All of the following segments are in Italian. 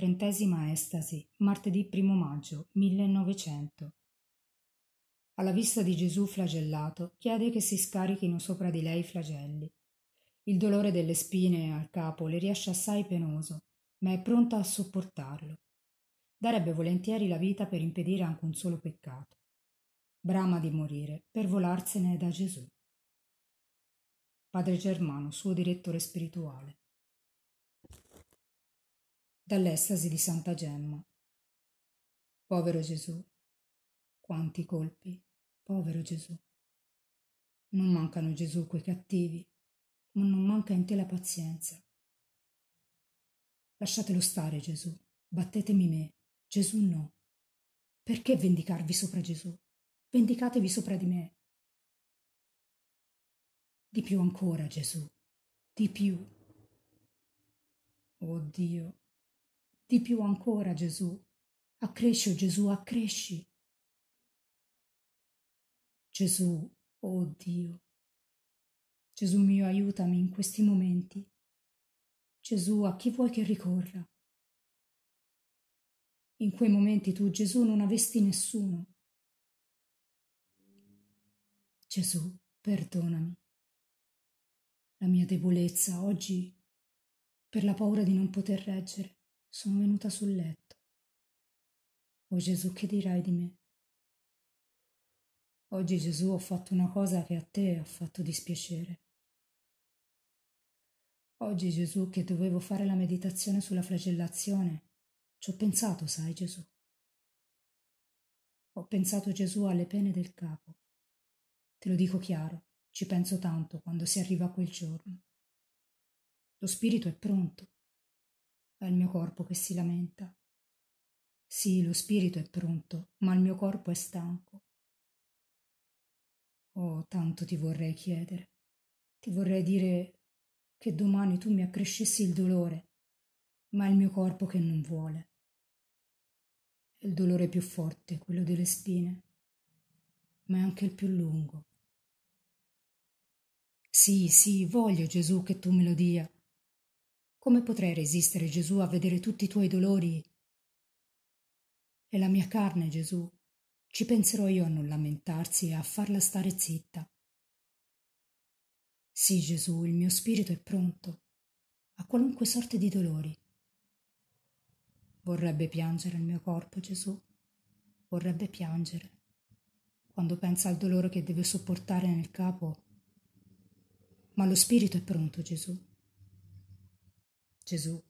Trentesima estasi, martedì primo maggio 1900. Alla vista di Gesù flagellato, chiede che si scarichino sopra di lei i flagelli. Il dolore delle spine al capo le riesce assai penoso, ma è pronta a sopportarlo. Darebbe volentieri la vita per impedire anche un solo peccato. Brama di morire per volarsene da Gesù. Padre Germano, suo direttore spirituale dall'estasi di Santa Gemma. Povero Gesù, quanti colpi, povero Gesù. Non mancano Gesù quei cattivi, ma non manca in te la pazienza. Lasciatelo stare Gesù, battetemi me, Gesù no. Perché vendicarvi sopra Gesù? Vendicatevi sopra di me. Di più ancora Gesù, di più. Oh Dio, di più ancora, Gesù. Accresci, oh Gesù, accresci. Gesù, oh Dio. Gesù mio, aiutami in questi momenti. Gesù, a chi vuoi che ricorra? In quei momenti tu, Gesù, non avesti nessuno. Gesù, perdonami. La mia debolezza oggi, per la paura di non poter reggere, sono venuta sul letto. O Gesù, che dirai di me? Oggi Gesù ho fatto una cosa che a te ha fatto dispiacere. Oggi Gesù che dovevo fare la meditazione sulla flagellazione, ci ho pensato, sai Gesù. Ho pensato Gesù alle pene del capo. Te lo dico chiaro, ci penso tanto quando si arriva a quel giorno. Lo spirito è pronto, è il mio corpo che si lamenta. Sì, lo spirito è pronto, ma il mio corpo è stanco. Oh, tanto ti vorrei chiedere. Ti vorrei dire che domani tu mi accrescessi il dolore, ma è il mio corpo che non vuole. È il dolore più forte, quello delle spine, ma è anche il più lungo. Sì, sì, voglio Gesù che tu me lo dia come potrei resistere, Gesù, a vedere tutti i tuoi dolori? È la mia carne, Gesù. Ci penserò io a non lamentarsi e a farla stare zitta. Sì, Gesù, il mio spirito è pronto a qualunque sorte di dolori. Vorrebbe piangere il mio corpo, Gesù. Vorrebbe piangere. Quando pensa al dolore che deve sopportare nel capo. Ma lo spirito è pronto, Gesù. Gesù,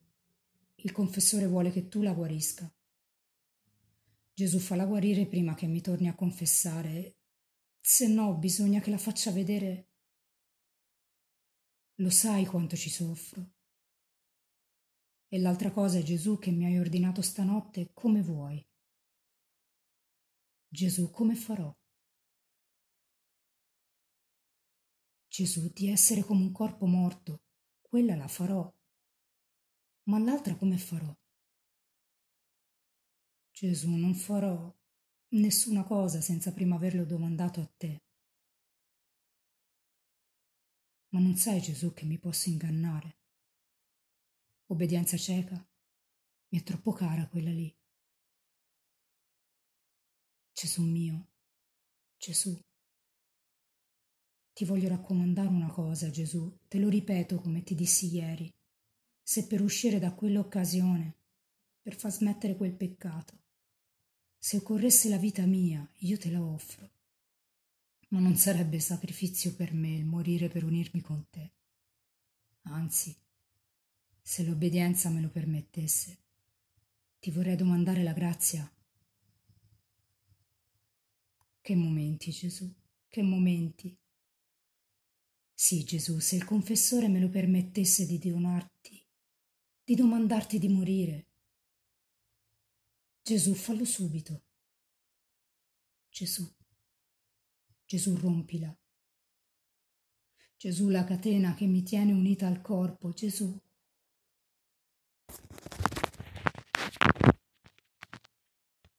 il confessore vuole che tu la guarisca. Gesù falla guarire prima che mi torni a confessare, se no bisogna che la faccia vedere. Lo sai quanto ci soffro. E l'altra cosa è Gesù che mi hai ordinato stanotte come vuoi. Gesù, come farò? Gesù, di essere come un corpo morto, quella la farò ma l'altra come farò? Gesù, non farò nessuna cosa senza prima averlo domandato a te. Ma non sai, Gesù, che mi posso ingannare. Obbedienza cieca mi è troppo cara quella lì. Gesù mio, Gesù, ti voglio raccomandare una cosa, Gesù, te lo ripeto come ti dissi ieri se per uscire da quell'occasione, per far smettere quel peccato, se occorresse la vita mia, io te la offro. Ma non sarebbe sacrificio per me il morire per unirmi con te. Anzi, se l'obbedienza me lo permettesse, ti vorrei domandare la grazia. Che momenti, Gesù, che momenti. Sì, Gesù, se il confessore me lo permettesse di donarti di domandarti di morire. Gesù, fallo subito. Gesù, Gesù, rompila. Gesù, la catena che mi tiene unita al corpo, Gesù,